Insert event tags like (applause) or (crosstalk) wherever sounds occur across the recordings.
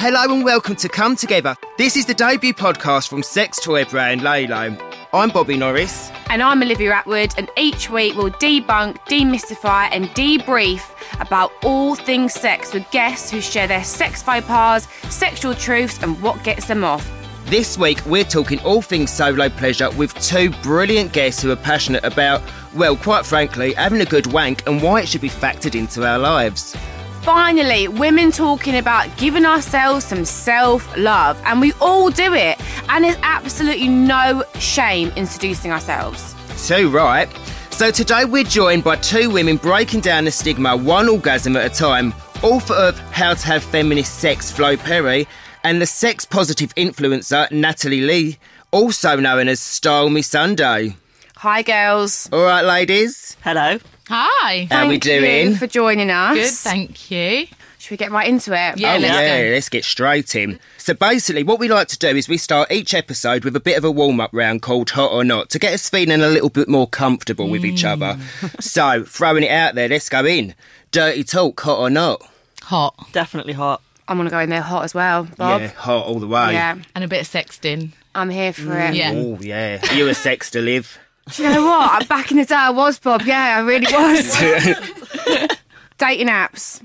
Hello and welcome to Come Together. This is the debut podcast from sex toy brand Lelo. I'm Bobby Norris. And I'm Olivia Attwood, and each week we'll debunk, demystify, and debrief about all things sex with guests who share their sex faux pas, sexual truths, and what gets them off. This week we're talking all things solo pleasure with two brilliant guests who are passionate about, well, quite frankly, having a good wank and why it should be factored into our lives. Finally, women talking about giving ourselves some self love, and we all do it, and there's absolutely no shame in seducing ourselves. Too right. So today we're joined by two women breaking down the stigma one orgasm at a time, author of How to Have Feminist Sex, Flo Perry, and the sex positive influencer Natalie Lee, also known as Style Me Sunday. Hi, girls. All right, ladies. Hello. Hi. How are we Thank you doing? for joining us. Good, thank you. Should we get right into it? Yeah, oh, let's yeah, go. let's get straight in. So basically, what we like to do is we start each episode with a bit of a warm up round called Hot or Not to get us feeling a little bit more comfortable with each other. Mm. (laughs) so, throwing it out there, let's go in. Dirty talk, hot or not? Hot Definitely hot. I'm going to go in there hot as well, Bob. Yeah, hot all the way. Yeah, and a bit of sexting. I'm here for it. Yeah. Oh, yeah. You a sex to live. Do you know what? Back in the day, I was Bob. Yeah, I really was. (laughs) Dating apps.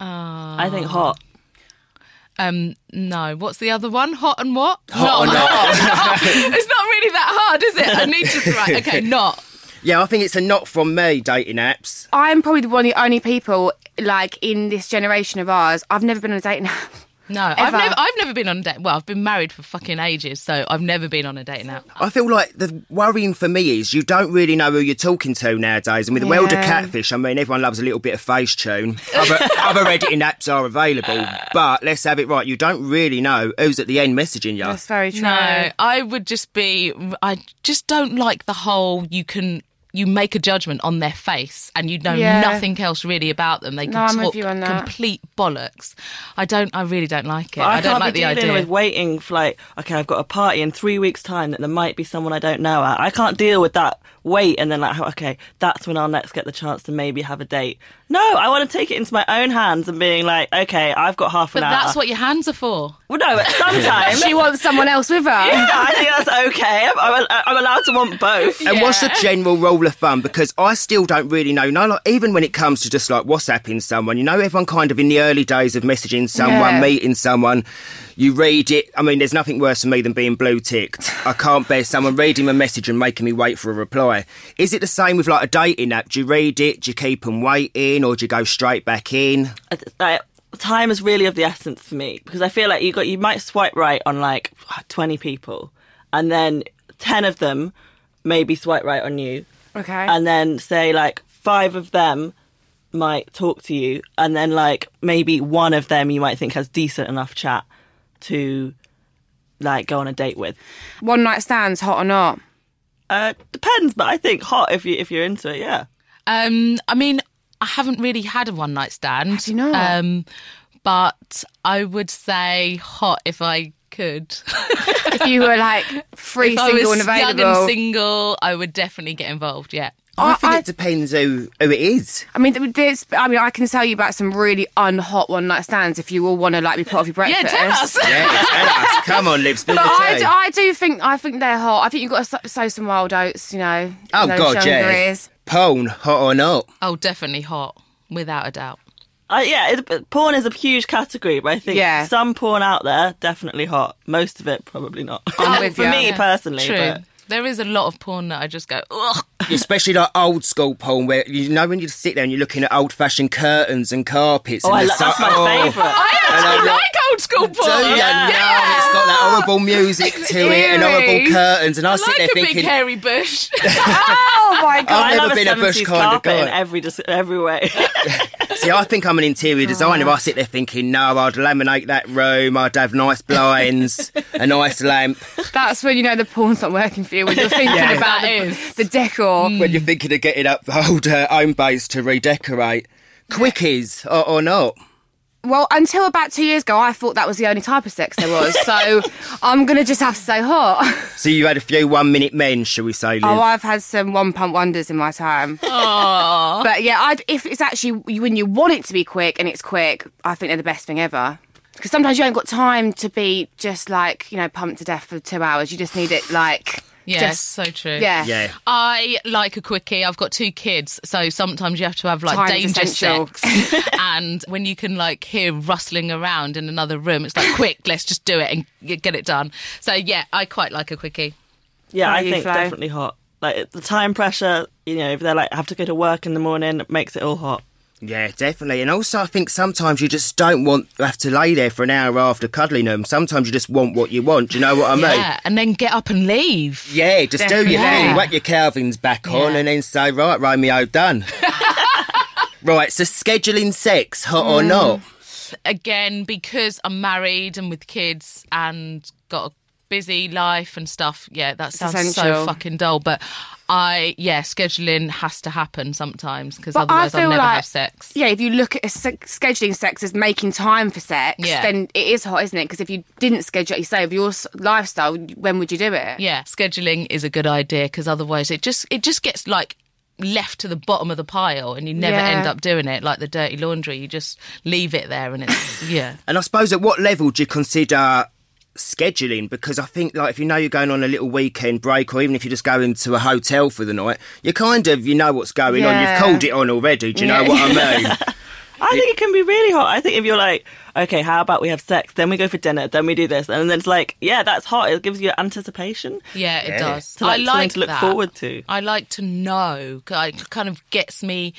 I think hot. Um, no. What's the other one? Hot and what? Hot or not? (laughs) it's not really that hard, is it? I need to write. (laughs) Okay, not. Yeah, I think it's a not from me, dating apps. I'm probably one of the only people like in this generation of ours. I've never been on a dating app. No, I've never. I've never been on a date. Well, I've been married for fucking ages, so I've never been on a date now. I feel like the worrying for me is you don't really know who you're talking to nowadays. And with the world of catfish, I mean, everyone loves a little bit of face tune. Other, (laughs) other editing apps are available, but let's have it right. You don't really know who's at the end messaging you. That's very true. No, I would just be. I just don't like the whole. You can. You make a judgment on their face, and you know Yeah. nothing else really about them. They can No, talk you complete bollocks. I don't. I really don't like it. But I, I, don't can't like be the dealing idea. with waiting for like, okay, I've got a party in three weeks' time that there might be someone I don't know at. I can't deal with that wait and then like, okay, that's when I'll next get the chance to maybe have a date. No, I want to take it into my own hands and being like, okay, I've got half but an hour. that's what your hands are for. Well, no, sometimes. (laughs) She wants someone else with her. yeah, I think that's okay. I'm, I'm, I'm allowed to want both. And what's the general rule of thumb? Because I still don't really know. No, like, even when it comes to just like WhatsApping someone, you know, everyone kind of in the early days of messaging someone, Yeah. meeting someone, you read it. I mean, there's nothing worse for me than being blue ticked. I can't bear someone reading my message and making me wait for a reply. Is it the same with like a dating app? Do you read it? Do you keep them waiting, or do you go straight back in? like time is really of the essence for me because I feel like you got you might swipe right on like (sighs) twenty people, and then ten of them maybe swipe right on you, Okay. and then say like five of them might talk to you, and then like maybe one of them you might think has decent enough chat to like go on a date with. One night stands, hot or not. Uh, depends, but I think hot if you if you're into it, yeah. Um, I mean, I haven't really had a one night stand. Have you not? Um, but I would say hot if I could. If you were like free, (laughs) if I single, was and young available. and single, I would definitely get involved. Yeah. I, I- think I- it depends who who it is. I mean, there's. I mean, I can tell you about some really unhot one night stands if you all want to like be part of your Yeah, breakfast. tell us. Yeah, tell us. (laughs) Come on, Liv, spill But the I, do- I do think I think they're hot. I think you've got to sow- sow some wild oats. You know. oh those God, younger yeah. Porn, hot or not? Oh, definitely hot, without a doubt. Uh, yeah, it, porn is a huge category, but I think Yeah. some porn out there definitely hot. Most of it probably not. I'm (laughs) with For you. me personally, True. but There is a lot of porn that I just go, ugh. Especially like old school porn, where you know when you sit there and you're looking at old fashioned curtains and carpets. oh, and I lo- so- that's my oh, favourite. I actually I'm like, like old school porn. Do you? Yeah. No, it's got that horrible music to it and horrible curtains, and I, I sit like there a big thinking, hairy bush. (laughs) Oh my god! I've never love been a bush kind of carpet in guy. every dis- every way. (laughs) See, I think I'm an interior oh, designer. I sit there thinking, no, I'd laminate that room. I'd have nice blinds, a nice lamp. That's when you know the porn's not working for you when you're (laughs) thinking Yeah. about That the, is. The decor. When you're thinking of getting up the old uh, home base to redecorate, quickies or, or not. Well, until about two years ago, I thought that was the only type of sex there was. (laughs) So I'm gonna just have to say hot. So you had a few one minute men, shall we say, Liv? Oh, I've had some one pump wonders in my time. But yeah, I'd, if it's actually when you want it to be quick and it's quick, I think they're the best thing ever. Because sometimes you ain't got time to be just like you know pumped to death for two hours. You just need it like Yeah, just so true. yeah Yeah. I like a quickie. I've got two kids, so sometimes you have to have like Time's danger essential. sex. (laughs) and when you can like hear rustling around in another room, it's like quick, let's just do it and get it done. So yeah, I quite like a quickie. Yeah, How I think Flo? definitely hot. Like the time pressure, you know, if they're like have to go to work in the morning, it makes it all hot. Yeah, definitely. And also, I think sometimes you just don't want to have to lay there for an hour after cuddling them. Sometimes you just want what you want. Do you know what I mean? Yeah, and then get up and leave. Yeah, just do your Definitely. thing. Whack your Calvins back on Yeah. and then say, right, Romeo, done. (laughs) right, so scheduling sex, hot or mm. not? Again, because I'm married and with kids and got a busy life and stuff. Yeah, that sounds so fucking dull, but I yeah, scheduling has to happen sometimes because But I otherwise I'll never like have sex. Yeah, if you look at a se- scheduling sex as making time for sex, Yeah. then it is hot, isn't it? Because if you didn't schedule, you say, of your lifestyle, when would you do it? yeah scheduling is a good idea because otherwise it just it just gets like left to the bottom of the pile and you never Yeah. end up doing it like the dirty laundry you just leave it there and it's (laughs) yeah And I suppose at what level do you consider scheduling? Because I think, like, if you know you're going on a little weekend break or even if you're just go into a hotel for the night, you kind of, you know what's going on. You've called it on already. Do you know what I mean? (laughs) I think it can be really hot. I think if you're like, okay, how about we have sex, then we go for dinner, then we do this, and then it's like, yeah, that's hot. It gives you anticipation yeah it Yeah. does to like, i something like to look that. forward to. i like to know. it kind of gets me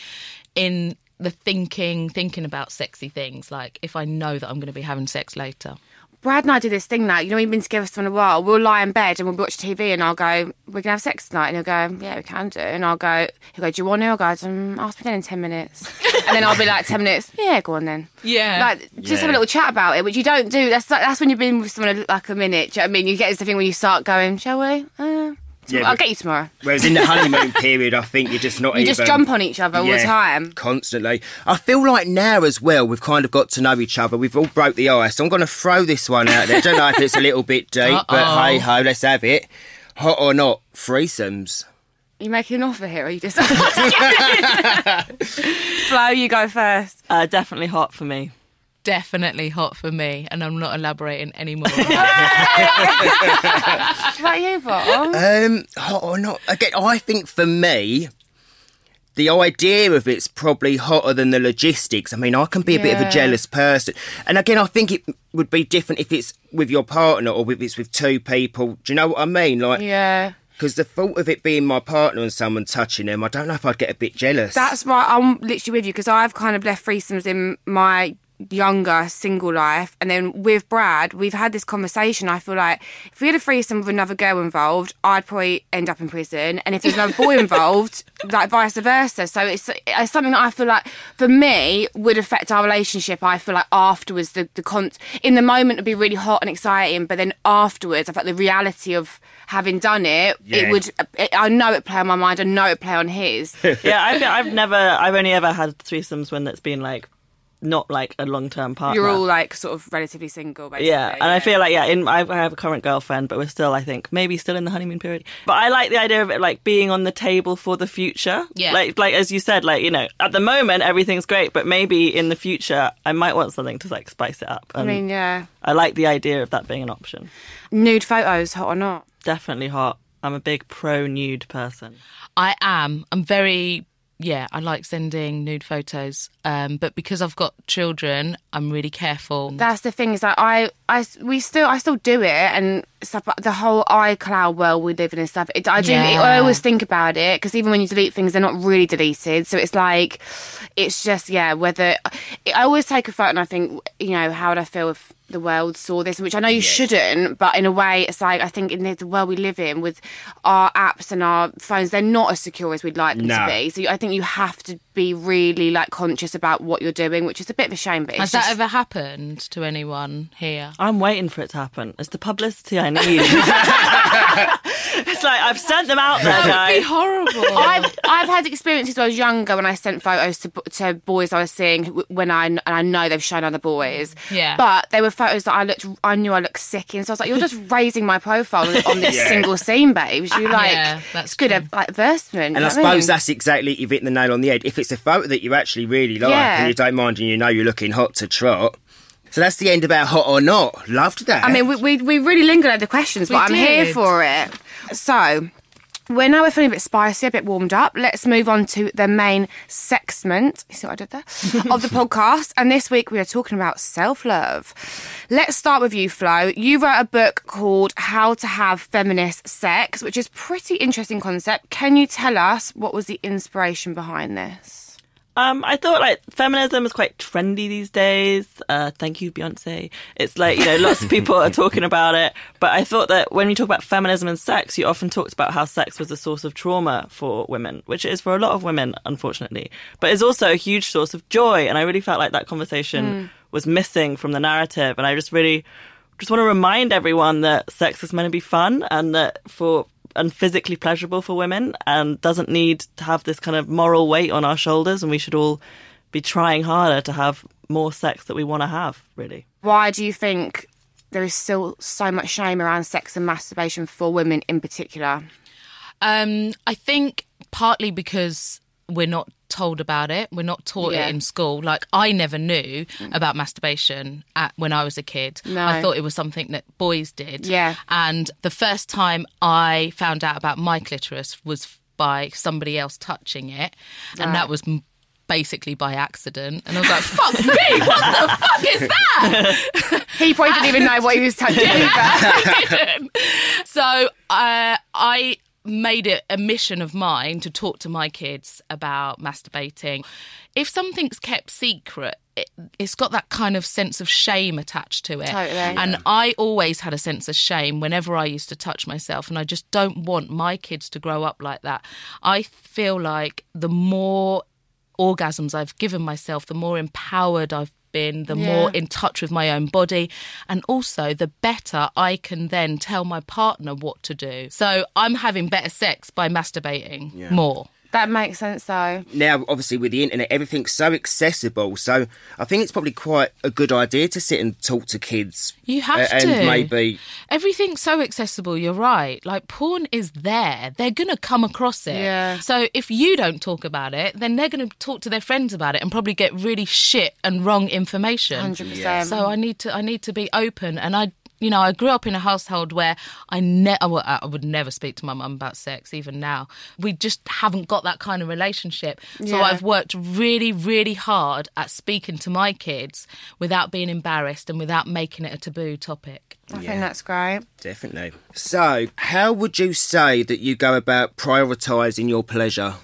in the thinking thinking about sexy things like if i know that i'm going to be having sex later Brad and I do this thing now. You know, we've been together for a while. We'll lie in bed and we'll watch TV, and I'll go, "We're gonna have sex tonight," and he'll go, "Yeah, we can do." And I'll go, "He'll go, do you want to?" I'll go, um, "Ask me then in ten minutes," and then I'll be like, 10 minutes, (laughs) yeah, go on then." Yeah. like just have a little chat about it, which you don't do. That's like, that's when you've been with someone like a minute. Do you know what I mean? You get this thing when you start going, "Shall we?" Uh, Yeah, I'll get you tomorrow. Whereas in the (laughs) honeymoon period, I think you're just not You even. just jump on each other all the time. Constantly. I feel like now as well, we've kind of got to know each other. We've all broke the ice. So I'm going to throw this one out there. don't know if it's a little bit deep, (laughs) but Uh-oh. hey ho, let's have it. Hot or not, threesomes. You making an offer here, or you just (laughs) Flo? You go first. Uh, definitely hot for me. Definitely hot for me and i'm not elaborating anymore (laughs) What about you, Bob? Um, hot or not? Again, I think for me, the idea of it's probably hotter than the logistics. I mean, I can be a bit of a jealous person, and again, I think it would be different if it's with your partner or if it's with two people. Do you know what I mean? Like, yeah. because the thought of it being my partner and someone touching them, I don't know if I'd get a bit jealous. That's why I'm literally with you because I've kind of left threesomes in my younger single life. And then with Brad we've had this conversation. I feel like if we had a threesome with another girl involved I'd probably end up in prison. And if there's another boy (laughs) involved like vice versa. So it's, it's something that I feel like for me would affect our relationship I feel like afterwards. The, the con- in the moment it'd be really hot and exciting but then afterwards I felt the reality of having done it Yeah. it would I know it play on my mind. I know it play on his. (laughs) Yeah, I feel I've never, I've only ever had threesomes when it's been like not like a long term partner. You're all like sort of relatively single, basically. yeah, and I feel like yeah, in I, I have a current girlfriend, but we're still, I think, maybe still in the honeymoon period. But I like the idea of it like being on the table for the future. Yeah. like like as you said, like you know, at the moment everything's great, but maybe in the future I might want something to like spice it up. I mean, yeah. I like the idea of that being an option. Nude photos, hot or not? Definitely hot. I'm a big pro nude person. I am. I'm very yeah, I like sending nude photos. Um, but because I've got children, I'm really careful. That's the thing is that I, I, we still, I still do it and stuff. But the whole iCloud world we live in and stuff. It, I do. Yeah. I always think about it because even when you delete things, they're not really deleted. So it's like, it's just yeah. Whether I always take a photo and I think, you know, how would I feel if the world saw this? Which I know you shouldn't, but in a way, it's like I think in the, the world we live in with our apps and our phones, they're not as secure as we'd like them No. to be. So I think you have to be really like conscious about what you're doing, which is a bit of a shame. But it's Has just, that ever happened to anyone here? I'm waiting for it to happen. It's the publicity I need. (laughs) (laughs) it's like I've sent them out there, That would be horrible. (laughs) I've I've had experiences when I was younger when I sent photos to to boys I was seeing when I and I know they've shown other boys. Yeah. But they were photos that I looked I knew I looked sick in. So I was like, you're just raising my profile on, on this Yeah. single scene, babes. You like Yeah, that's it's good true. ad- like advertisement. And you I know what suppose mean? that's exactly you've hit the nail on the head. If it's a photo that you actually really like Yeah. and you don't mind and you know you're looking hot to trot, So that's the end about hot or not. Loved that. I mean, we, we, we really lingered over the questions, but We I'm here for it. So, we're now we're feeling a bit spicy, a bit warmed up. Let's move on to the main sexment. You see what I did there? (laughs) of the podcast. And this week we are talking about self love. Let's start with you, Flo. You wrote a book called How to Have Feminist Sex, which is pretty interesting concept. Can you tell us what was the inspiration behind this? Um, I thought like feminism is quite trendy these days. Uh, thank you, Beyonce. It's like, you know, lots of people are (laughs) talking about it. But I thought that when you talk about feminism and sex, you often talked about how sex was a source of trauma for women, which it is for a lot of women, unfortunately. But it's also a huge source of joy. And I really felt like that conversation was missing from the narrative. And I just really just want to remind everyone that sex is meant to be fun and that for and physically pleasurable for women and doesn't need to have this kind of moral weight on our shoulders and we should all be trying harder to have more sex that we want to have really Why do you think there is still so much shame around sex and masturbation for women in particular? Um, I think partly because we're not told about it. We're not taught Yeah. it in school. Like I never knew about masturbation at, when I was a kid. No. I thought it was something that boys did. Yeah. And the first time I found out about my clitoris was by somebody else touching it, and Right. that was. Basically by accident, and I was like, "Fuck me! What the fuck is that?" (laughs) He probably didn't even know what he was touching (laughs) (laughs) so uh, I made it a mission of mine to talk to my kids about masturbating. If something's kept secret, it, it's got that kind of sense of shame attached to it. Totally. And I always had a sense of shame whenever I used to touch myself, and I just don't want my kids to grow up like that. I feel like the more orgasms I've given myself, the more empowered I've been, the Yeah. more in touch with my own body, and also the better I can then tell my partner what to do. So I'm having better sex by masturbating more. That makes sense though. now, obviously, with the internet, everything's so accessible. So I think it's probably quite a good idea to sit and talk to kids. You have a- and to. maybe Everything's so accessible, you're right. Like porn is there. They're going to come across it. Yeah. So if you don't talk about it, then they're going to talk to their friends about it and probably get really shit and wrong information. Hundred percent. So I need to I need to be open and I you know, I grew up in a household where I never, I would never speak to my mum about sex, even now. We just haven't got that kind of relationship. So Yeah. I've worked really, really hard at speaking to my kids without being embarrassed and without making it a taboo topic. I think that's great. definitely. So, how would you say that you go about prioritising your pleasure?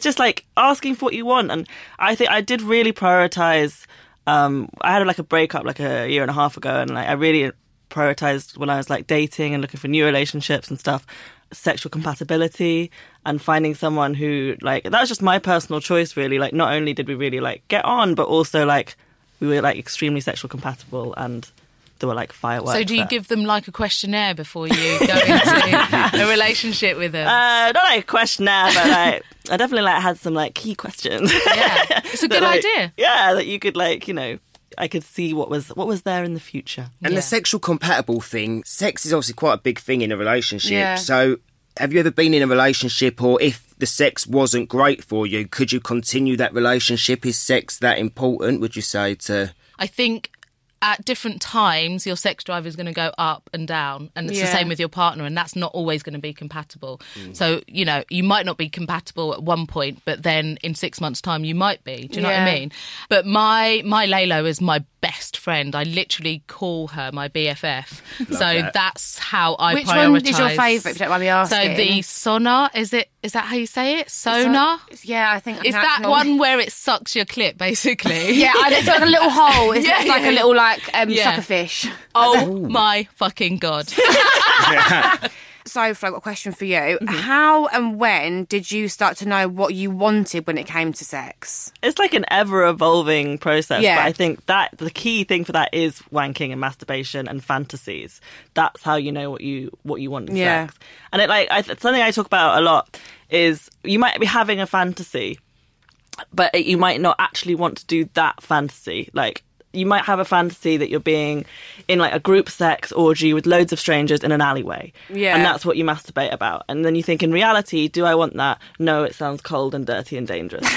just like asking for what you want and i think i did really prioritize um i had like a breakup like a year and a half ago and like i really prioritized when i was like dating and looking for new relationships and stuff sexual compatibility and finding someone who like that was just my personal choice really like not only did we really like get on but also like we were like extremely sexual compatible and there were like fireworks So do you there. give them like a questionnaire before you go (laughs) into a relationship with them? uh, not like a questionnaire, but like I definitely like had some like key questions. yeah, (laughs) it's a that, good like- idea. Yeah, that you could like, you know, I could see what was what was there in the future. And Yeah. the sexual compatible thing, sex is obviously quite a big thing in a relationship. Yeah. So, have you ever been in a relationship, or if the sex wasn't great for you, could you continue that relationship? Is sex that important? Would you say to? I think at different times your sex drive is going to go up and down and it's the same with your partner and that's not always going to be compatible. So you know you might not be compatible at one point but then in six months time you might be. Do you know what i mean? But my my Lelo is my best friend i literally call her my bff so that. that's how i Which prioritize one is your favourite, don't mind me asking? so the Sona is it is that how you say it Sona Yeah, I think is that one where it sucks your clip basically (laughs) Yeah, and it's like a little hole. It's, (laughs) Yeah, it's like yeah. a little like um, Yeah. sucker fish. oh my fucking god (laughs) So, Flo, I've got a question for you. Mm-hmm. How and when did you start to know what you wanted when it came to sex? It's like an ever evolving process. Yeah. But I think that the key thing for that is wanking and masturbation and fantasies. That's how you know what you what you want in Yeah. sex. And it like I, something I talk about a lot is you might be having a fantasy, but you might not actually want to do that fantasy. Like you might have a fantasy that you're being in like a group sex orgy with loads of strangers in an alleyway. Yeah. And that's what you masturbate about. And then you think in reality, do I want that? No, it sounds cold and dirty and dangerous. (laughs)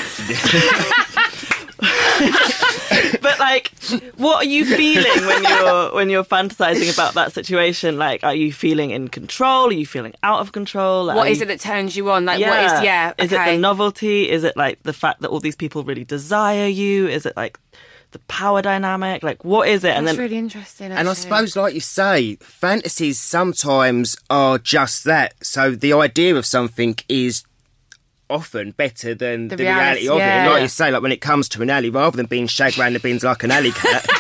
but like like, what are you feeling when you're when you're fantasizing about that situation? Like, are you feeling in control? Are you feeling out of control? What Are is it that turns you on? Like, what is, yeah, Is it the novelty? Is it like the fact that all these people really desire you? Is it like the power dynamic? Like, what is it? And That's then really interesting. And I suppose, like you say, fantasies sometimes are just that. So the idea of something is often better than the, The reality, reality, of it. And like you say, like when it comes to an alley, rather than being shagged round the bins like an alley cat, (laughs)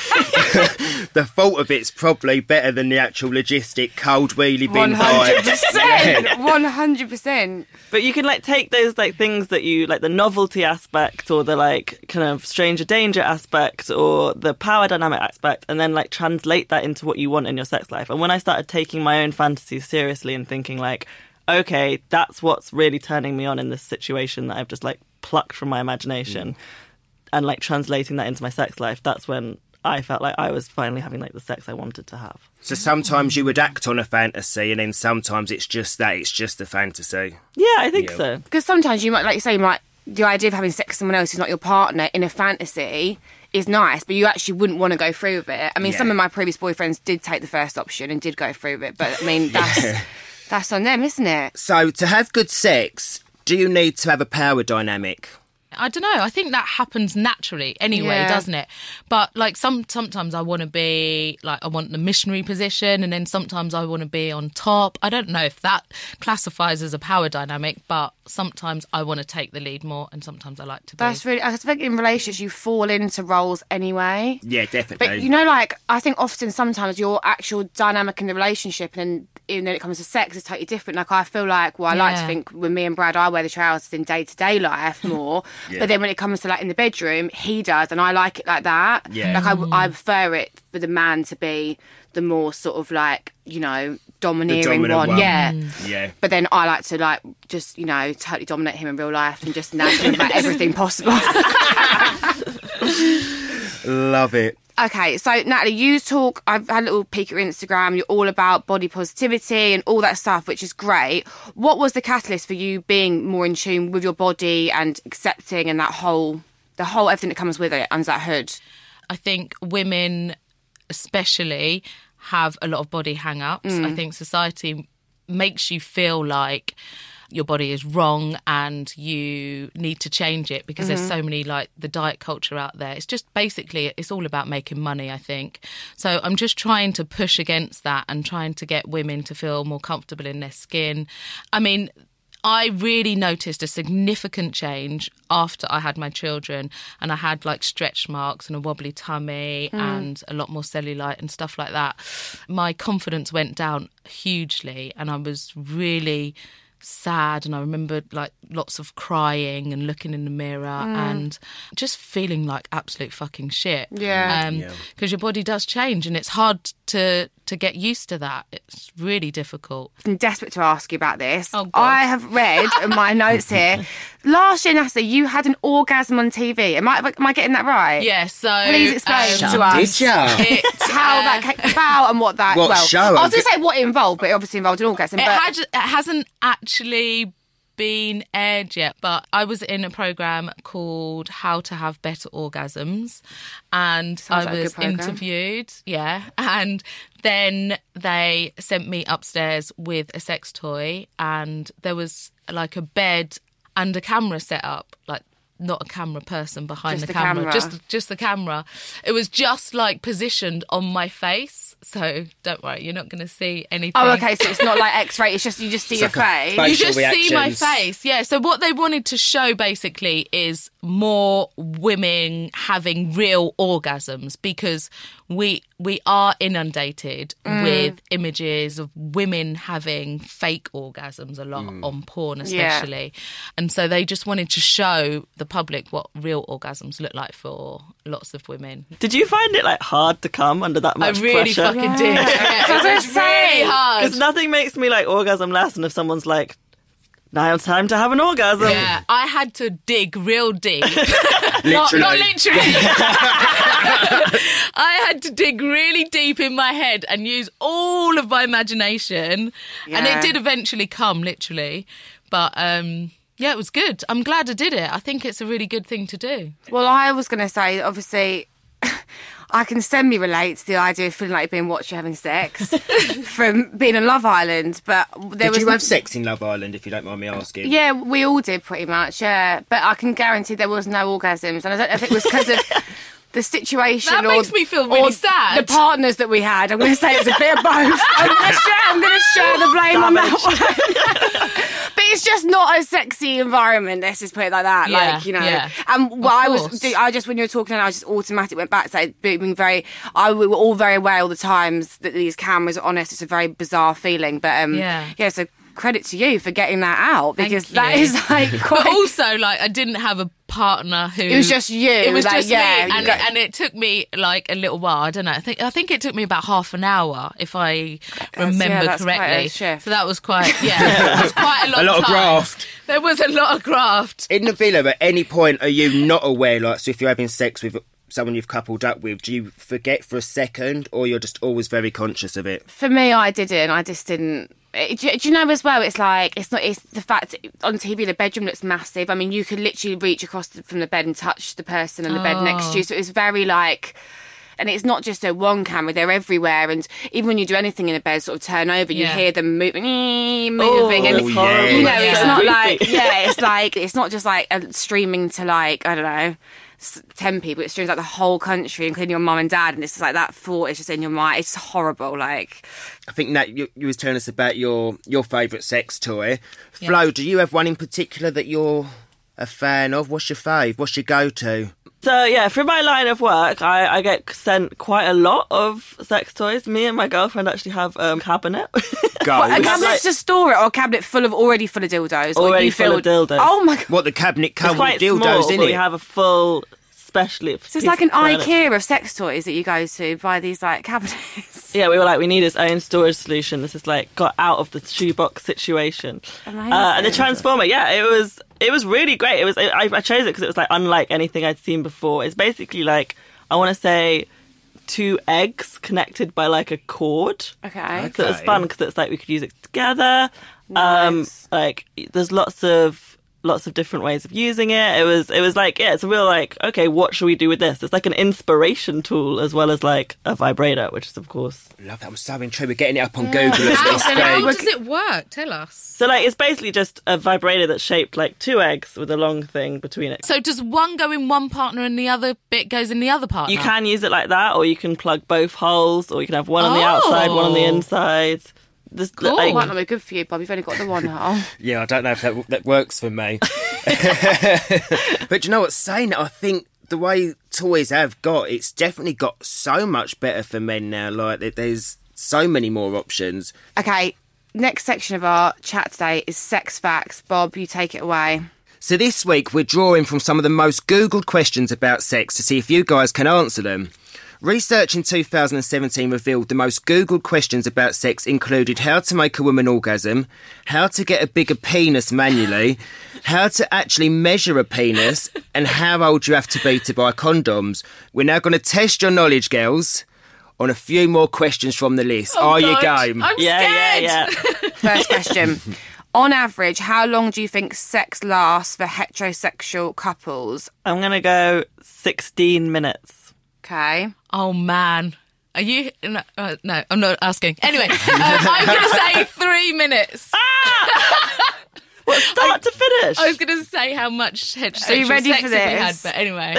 (laughs) the thought of it's probably better than the actual logistic cold wheelie bin One hundred vibe. percent. One hundred percent. But you can like take those like things that you like the novelty aspect or the like kind of stranger danger aspect or the power dynamic aspect and then like translate that into what you want in your sex life. And when I started taking my own fantasies seriously and thinking like, okay, that's what's really turning me on in this situation that I've just like plucked from my imagination mm. and like translating that into my sex life, that's when I felt like I was finally having like the sex I wanted to have. So sometimes you would act on a fantasy, and then sometimes it's just that, it's just a fantasy. Yeah, I think Yeah. so. Because sometimes you might, like you say, you might the idea of having sex with someone else who's not your partner in a fantasy is nice, but you actually wouldn't want to go through with it. I mean, some of my previous boyfriends did take the first option and did go through with it, but I mean, that's that's on them, isn't it? So to have good sex, do you need to have a power dynamic? I don't know. I think that happens naturally anyway, Yeah. doesn't it? But like some sometimes I want to be like I want the missionary position, and then sometimes I want to be on top. I don't know if that classifies as a power dynamic, but sometimes I want to take the lead more, and sometimes I like to be. That's really. I think in relationships you fall into roles anyway. Yeah, definitely. But you know, like I think often sometimes your actual dynamic in the relationship and even when it comes to sex is totally different. Like I feel like, well, I like to think with me and Brad, I wear the trousers in day to day life more. (laughs) But then when it comes to like in the bedroom, he does, and I like it like that. Yeah. Like I, I mm. prefer it for the man to be the more sort of like you know domineering dominant one. one. Yeah. Mm. yeah. But then I like to like just you know totally dominate him in real life and just nag (laughs) him about everything possible. (laughs) Love it. Okay, so Natalie, you talk. I've had a little peek at your Instagram. You're all about body positivity and all that stuff, which is great. What was the catalyst for you being more in tune with your body and accepting and that whole, the whole everything that comes with it under that hood? I think women, especially, have a lot of body hang ups. I mm. think society makes you feel like your body is wrong and you need to change it because there's mm-hmm. so many like the diet culture out there. It's just basically it's all about making money i think. So i'm just trying to push against that and trying to get women to feel more comfortable in their skin. I mean I really noticed a significant change after I had my children, and I had like stretch marks and a wobbly tummy hmm. and a lot more cellulite and stuff like that. My confidence went down hugely, and I was really sad. And I remembered like lots of crying and looking in the mirror and just feeling like absolute fucking shit. Yeah. Um, because your body does change, and it's hard to to get used to that. It's really difficult. I'm desperate to ask you about this. Oh, God. I have read in my (laughs) notes here. Last year, Natalie, you had an orgasm on TV. Am I, am I getting that right? Yeah, so Please explain um, to us. Did ya? it, (laughs) How uh, that came about and what that. What well, show? I was going to say what it involved, but it obviously involved an orgasm. It, but had, it hasn't actually been aired yet, but I was in a program called How to Have Better Orgasms, and Sounds I like was interviewed. Yeah, (laughs) and then they sent me upstairs with a sex toy, and there was like a bed and a camera set up, like. Not a camera person behind the the camera, camera. just just the camera. It was just like positioned on my face, so don't worry, you're not going to see anything. Oh, okay. So it's not like (laughs) X-ray. It's just you just see your like a face. face. you facial just see my face yeah so what they wanted to show basically is more women having real orgasms because we we are inundated Mm. with images of women having fake orgasms a lot on porn especially. And so they just wanted to show the public what real orgasms look like for lots of women. Did you find it like hard to come under that much i really pressure? fucking did. Yeah, So (laughs) it was really hard. Because nothing makes me like orgasm less than if someone's like, now it's time to have an orgasm. yeah, I had to dig real deep. (laughs) not, Literally. not literally. (laughs) I had to dig really deep in my head and use all of my imagination, and it did eventually come, literally. But um, yeah, it was good. I'm glad I did it. I think it's a really good thing to do. Well, I was going to say, obviously, I can semi relate to the idea of feeling like you're being watched having sex (laughs) from being in Love Island, but there Did was you have sex in Love Island, if you don't mind me asking? Yeah, we all did pretty much. Yeah, but I can guarantee there was no orgasms, and I don't know if it was because of. (laughs) The situation, That or, makes me feel really sad. The partners that we had, I'm going to say it's a bit of both. I'm going (laughs) to share, I'm going to share the blame on that one. (laughs) but it's just not a sexy environment. Let's just put it like that. Yeah, like you know, yeah. and what I was, I just when you were talking, and I just automatically went back to like, being very. I we were all very aware all the times that these cameras are on us. It's a very bizarre feeling, but um, Yeah. yeah. So credit to you for getting that out Thank because that you. is like quite. But also, like, I didn't have a partner who. It was just you, It was like, just yeah, me, you and, got- and it took me like a little while. I don't know. I think I think it took me about half an hour, if I remember yeah, that's quite a correctly. So that was quite yeah, (laughs) it was quite a long A lot of time. graft. There was a lot of graft. In the villa, at any point, are you not aware, like, so if you're having sex with someone you've coupled up with, do you forget for a second, or you're just always very conscious of it? For me, I didn't. I just didn't. It- Do, do you know as well? It's like it's not. It's the fact on TV the bedroom looks massive. I mean, you could literally reach across the, from the bed and touch the person in the bed next to you. Oh. So it's very like. And it's not just a one camera; they're everywhere. And even when you do anything in a bed, sort of turn over, you Yeah. hear them moving, (laughs) moving, and Oh, yeah. you know, it's Yeah. not like (laughs) yeah, it's like it's not just like a streaming to like I don't know. S- 10 people, it streams like the whole country, including your mum and dad, and it's just like that thought is just in your mind. It's horrible. Like, I think Nat, you, you was telling us about your your favourite sex toy. Flo, do you have one in particular that you're a fan of? What's your fave? What's your go-to? So yeah, for my line of work, I, I get sent quite a lot of sex toys. Me and my girlfriend actually have um, cabinet. (laughs) Go. a have, cabinet like- to store it, or a cabinet full of already full of dildos, Already you full of filled- dildos. Oh my god! what the cabinet it's come quite with dildos small, in but it? we have a full, specially. So it's like an IKEA of sex toys that you go to buy these like cabinets. Yeah, we were like, we need its own storage solution. This is like got out of the shoebox situation. Uh, and the transformer, yeah, it was it was really great. It was I, I chose it because it was like unlike anything I'd seen before. It's basically like I want to say two eggs connected by like a cord. Okay. So it was fun because it's like we could use it together. Um, Nice. like there's lots of lots of different ways of using it. It was it was like yeah, it's a real like okay, what should we do with this? It's like an inspiration tool as well as like a vibrator, which is of course. Love that. I'm so intrigued. We're getting it up on Google as we How, how does it work? Tell us. So like it's basically just a vibrator that's shaped like two eggs with a long thing between it. So does one go in one partner and the other bit goes in the other partner? You can use it like that, or you can plug both holes, or you can have one on the Oh. outside, one on the oh. inside. This, Cool. like, Might not be good for you, Bob. You've only got the one hole. (laughs) Yeah, I don't know if that that works for me. (laughs) but you know what? Saying that, I think the way toys have got, it's definitely got so much better for men now. Like there's so many more options. Okay. Next section of our chat today is sex facts. Bob, you take it away. So this week we're drawing from some of the most googled questions about sex to see if you guys can answer them. Research in 2017 revealed the most googled questions about sex included how to make a woman orgasm, how to get a bigger penis manually, how to actually measure a penis, and how old you have to be to buy condoms. We're now going to test your knowledge, girls, on a few more questions from the list. Oh, Are you Oh, game? I'm yeah, scared. yeah, yeah. (laughs) First question. On average, how long do you think sex lasts for heterosexual couples? I'm gonna go 16 minutes. Okay. Oh man. Are you? No, uh, no I'm not asking. Anyway, um, I'm going to say (laughs) three minutes. (laughs) What start to finish? I was going to say how much heterosexual Are you ready sex for have we had, but anyway.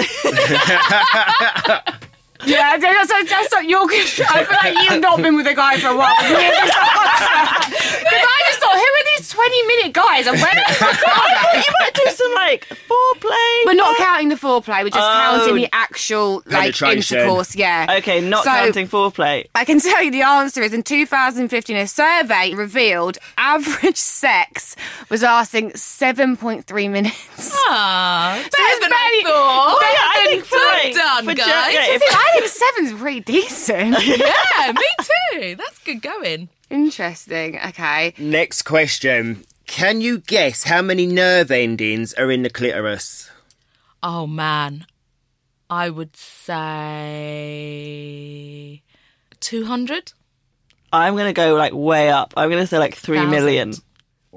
(laughs) Yeah, that's, that's, that's not your. I feel like you've not been with a guy for a while. (laughs) Because I just thought, who are these twenty-minute guys? And where the fuck you might do some like foreplay. We're not counting the foreplay. We're just Oh. counting the actual like Penetration. intercourse. Yeah. Okay, not So- counting foreplay. I can tell you the answer is in 2015, a survey revealed average sex was lasting 7.3 minutes. Ah, it's better than I very- thought. better Yeah, I think for Well like, done, for guys. Jack- yeah, if- I think seven's pretty decent. (laughs) yeah, (laughs) me too. That's good going. Interesting. Okay. Next question. Can you guess how many nerve endings are in the clitoris? Oh man, I would say two hundred. I'm gonna go like way up. I'm gonna say like three Thousand. million.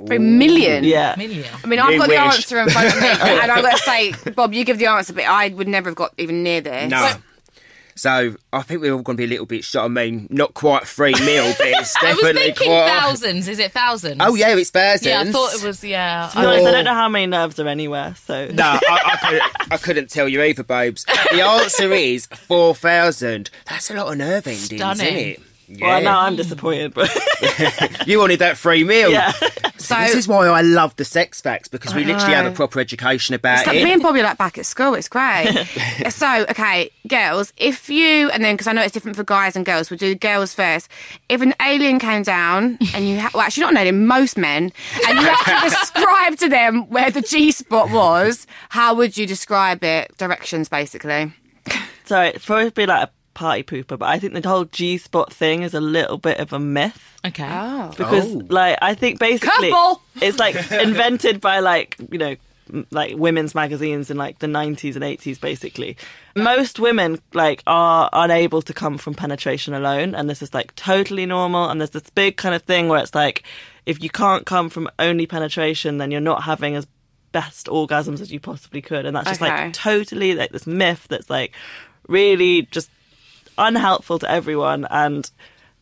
Three million. Yeah. Million. I mean, I've You got the wish. answer in front of me, (laughs) and I've got to say, Bob, you give the answer, but I would never have got even near this. No. So I think we're all going to be a little bit shot. I mean, not quite three mil, but it's (laughs) I was definitely thinking quite. thousands. Is it thousands? Oh yeah, it's thousands. Yeah, I thought it was. Yeah. To be honest, I don't know how many nerves are anywhere, so No, I, I, couldn't, I couldn't tell you either, babes. The answer is 4,000. That's a lot of nerve endings, isn't it? Yeah. well, now I'm disappointed. But (laughs) You wanted that free meal. yeah, So this is why I love the sex facts because we literally have a proper education about It's like it. me and Bobby are like back at school. It's great. (laughs) so, okay, girls, if you and then because I know it's different for guys and girls, we'll do girls first. If an alien came down and you, ha- well, actually not an alien, most men, and you have to (laughs) describe to them where the G spot was, how would you describe it? Directions, basically. so it'd probably be like a party pooper. But I think the whole G spot thing is a little bit of a myth Okay. Oh, because, Oh. like, I think basically Couple. it's like (laughs) invented by like you know like women's magazines in like the 90s and 80s basically most women like are unable to come from penetration alone and this is like totally normal and there's this big kind of thing where it's like if you can't come from only penetration then you're not having as best orgasms as you possibly could and that's just Okay. like totally like this myth that's like really just unhelpful to everyone and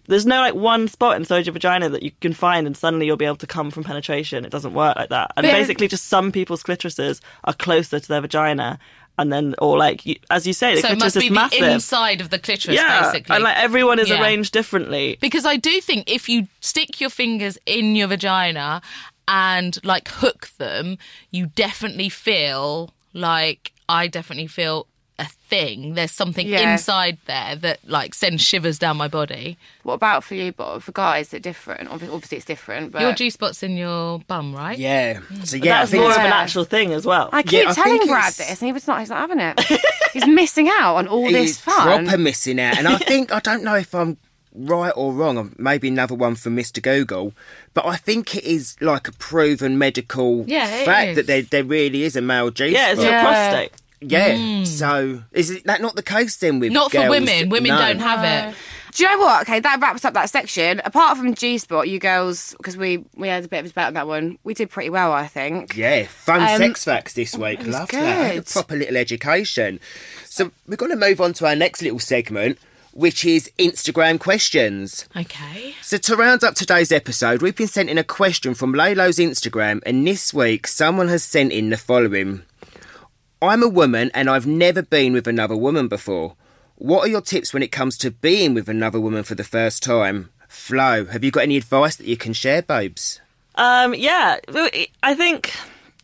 there's no like one spot inside your vagina that you can find and suddenly you'll be able to come from penetration. It doesn't work like that. And But- basically just some people's clitorises are closer to their vagina and then or like you, as you say the So it clitoris must be is the massive. inside of the clitoris, yeah, basically. and like everyone is Yeah. arranged differently. Because I do think if you stick your fingers in your vagina and like hook them, you definitely feel like I definitely feel a thing. There's something Yeah. inside there that like sends shivers down my body. what about for you, Bob? For guys, is it different? Obviously, it's different. But Your G spot's in your bum, right? Yeah. Mm. So But yeah, I that's think more it's- of an actual thing as well. I keep I telling think Brad it's- this, and he was not. He's not having it. he's missing out on all this fun. proper missing out. And I think, I don't know if I'm right or wrong, maybe another one from Mr. Google, but I think it is like a proven medical Yeah, fact is. that there, there really is a male G yeah, it's spot. your Yeah. prostate. Yeah. So is it, that not the case then with Not for women. Women No. don't have it. Do you know what? Okay, that wraps up that section. Apart from G Spot, you girls, because we we had a bit of a debate on that one, we did pretty well, I think. Yeah, fun Um, sex facts this week. it was Love that. A good. proper little education. So we're going to move on to our next little segment, which is Instagram questions. Okay. So to round up today's episode, we've been sent in a question from Lelo's Instagram, and this week someone has sent in the following. I'm a woman and I've never been with another woman before. What are your tips when it comes to being with another woman for the first time? Flo, have you got any advice that you can share, babes? Um, yeah, I think,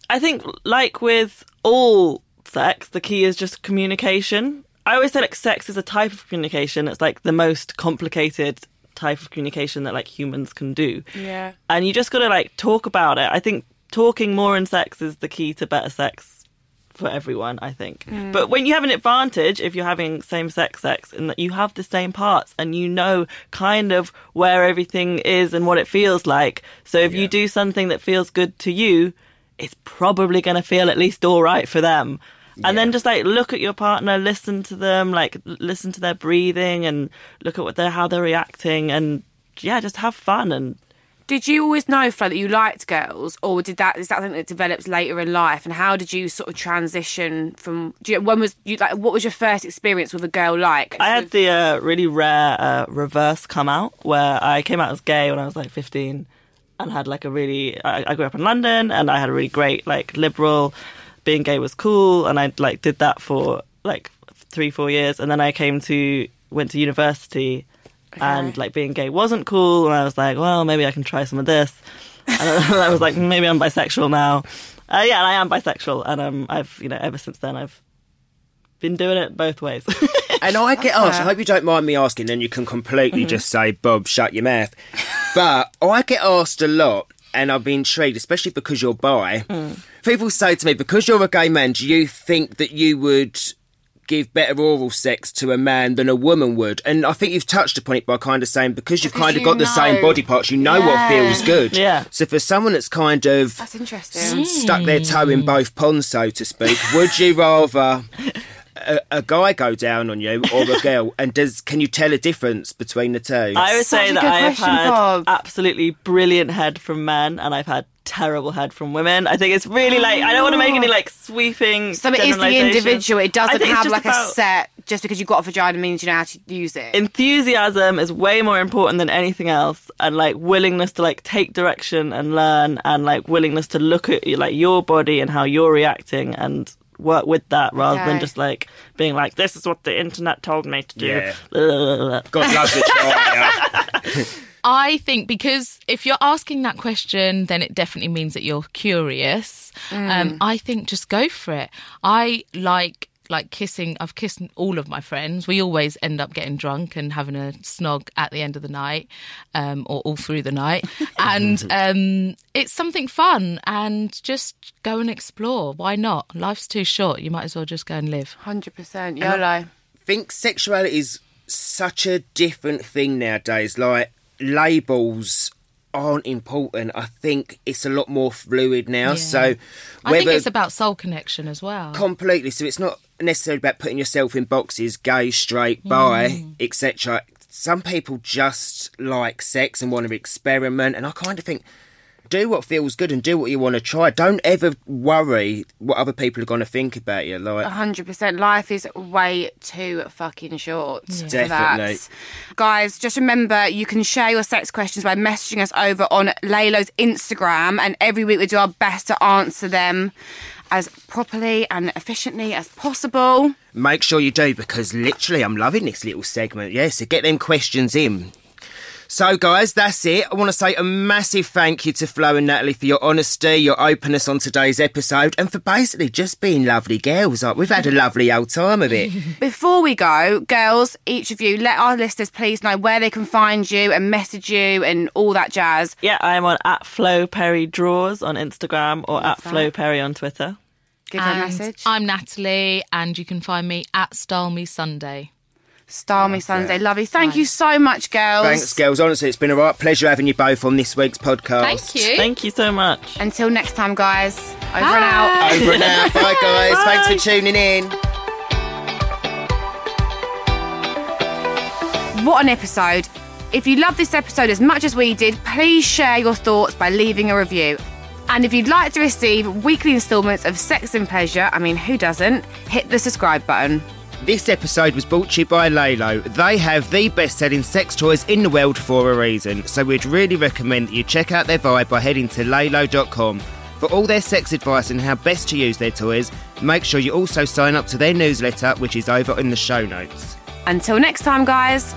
I think, like with all sex, the key is just communication. I always say like sex is a type of communication. It's like the most complicated type of communication that like humans can do. Yeah. And you just got to like talk about it. I think talking more in sex is the key to better sex for everyone, I think. Mm. But when you have an advantage, if you're having same sex sex, in that you have the same parts and you know kind of where everything is and what it feels like. So if you do something that feels good to you, it's probably going to feel at least all right for them. And then just like look at your partner, listen to them, like listen to their breathing and look at what they're how they're reacting and yeah, just have fun and Did you always know, Flo, that you liked girls, or did that is that something that develops later in life? And how did you sort of transition from? You, when was you like? What was your first experience with a girl like? I had the uh, really rare uh, reverse come out where I came out as gay when I was like 15 and had like a really I, I grew up in London and I had a really great like liberal being gay was cool and I like did that for like three four years and then I came to went to university and like being gay wasn't cool and I was like well maybe I can try some of this. And (laughs) I was like maybe I'm bisexual now. Uh, yeah and I am bisexual and um I've you know ever since then I've been doing it both ways. (laughs) And I get asked, I hope you don't mind me asking, then you can completely just say, Bob, shut your mouth. (laughs) But I get asked a lot, and I've been intrigued, especially because you're bi. People say to me, because you're a gay man, do you think that you would give better oral sex to a man than a woman would? And I think you've touched upon it by kind of saying, because you've kind of you got the same body parts, you know what feels good. Yeah. So for someone that's kind of That's interesting. stuck their toe in hmm. both ponds, so to speak. Would you rather a, a guy go down on you or a girl? (laughs) And does can you tell a difference between the two? I would Such say a that I have had Bob. absolutely brilliant head from men, and I've had terrible head from women. I think it's really like I don't want to make any oh. like sweeping. So it is the individual. It doesn't have just like a set. Just because you've got a vagina means you know how to use it. enthusiasm is way more important than anything else and like willingness to like take direction and learn and like willingness to look at like your body and how you're reacting and work with that rather than just like being like this is what the internet told me to do Yeah. God loves a try. (laughs) (laughs) I think because if you're asking that question, then it definitely means that you're curious. Um, I think just go for it. I like like kissing. I've kissed all of my friends. We always end up getting drunk and having a snog at the end of the night, um, or all through the night. (laughs) and um, it's something fun. And just go and explore. Why not? Life's too short. You might as well just go and live. Hundred percent YOLO. I think sexuality is such a different thing nowadays. Like labels aren't important. I think it's a lot more fluid now. Yeah. So I think it's about soul connection as well. completely, so it's not necessarily about putting yourself in boxes, gay, straight, bi, Mm. etc. Some people just like sex and want to experiment, and I kind of think. Do what feels good and do what you want to try. Don't ever worry what other people are going to think about you. Like, hundred percent. Life is way too fucking short. for Definitely. that. Guys, just remember you can share your sex questions by messaging us over on Lelo's Instagram, and every week we do our best to answer them as properly and efficiently as possible. Make sure you do because literally I'm loving this little segment. Yeah, so get them questions in. So, guys, that's it. I want to say a massive thank you to Flo and Natalie for your honesty, your openness on today's episode, and for basically just being lovely girls. Like, we've had a lovely old time of it. (laughs) Before we go, girls, each of you, let our listeners please know where they can find you and message you and all that jazz. yeah i'm on at flo perry draws on instagram or at that. flo perry on twitter Give her a message. I'm Natalie, and you can find me at Style Me Sunday. Style Me Sunday. Lovely. Thank you so much, girls. Thanks, girls. Honestly, it's been a right pleasure having you both on this week's podcast. Thank you. thank you so much Until next time, guys. Over and out. Over and out. Bye, guys. Thanks for tuning in. What an episode. If you love this episode as much as we did, please share your thoughts by leaving a review. And if you'd like to receive weekly instalments of Sex and Pleasure, I mean, who doesn't, hit the subscribe button. This episode was brought to you by Lelo. They have the best selling sex toys in the world for a reason, so we'd really recommend that you check out their vibe by heading to lelo.com. For all their sex advice and how best to use their toys, make sure you also sign up to their newsletter, which is over in the show notes. Until next time, guys.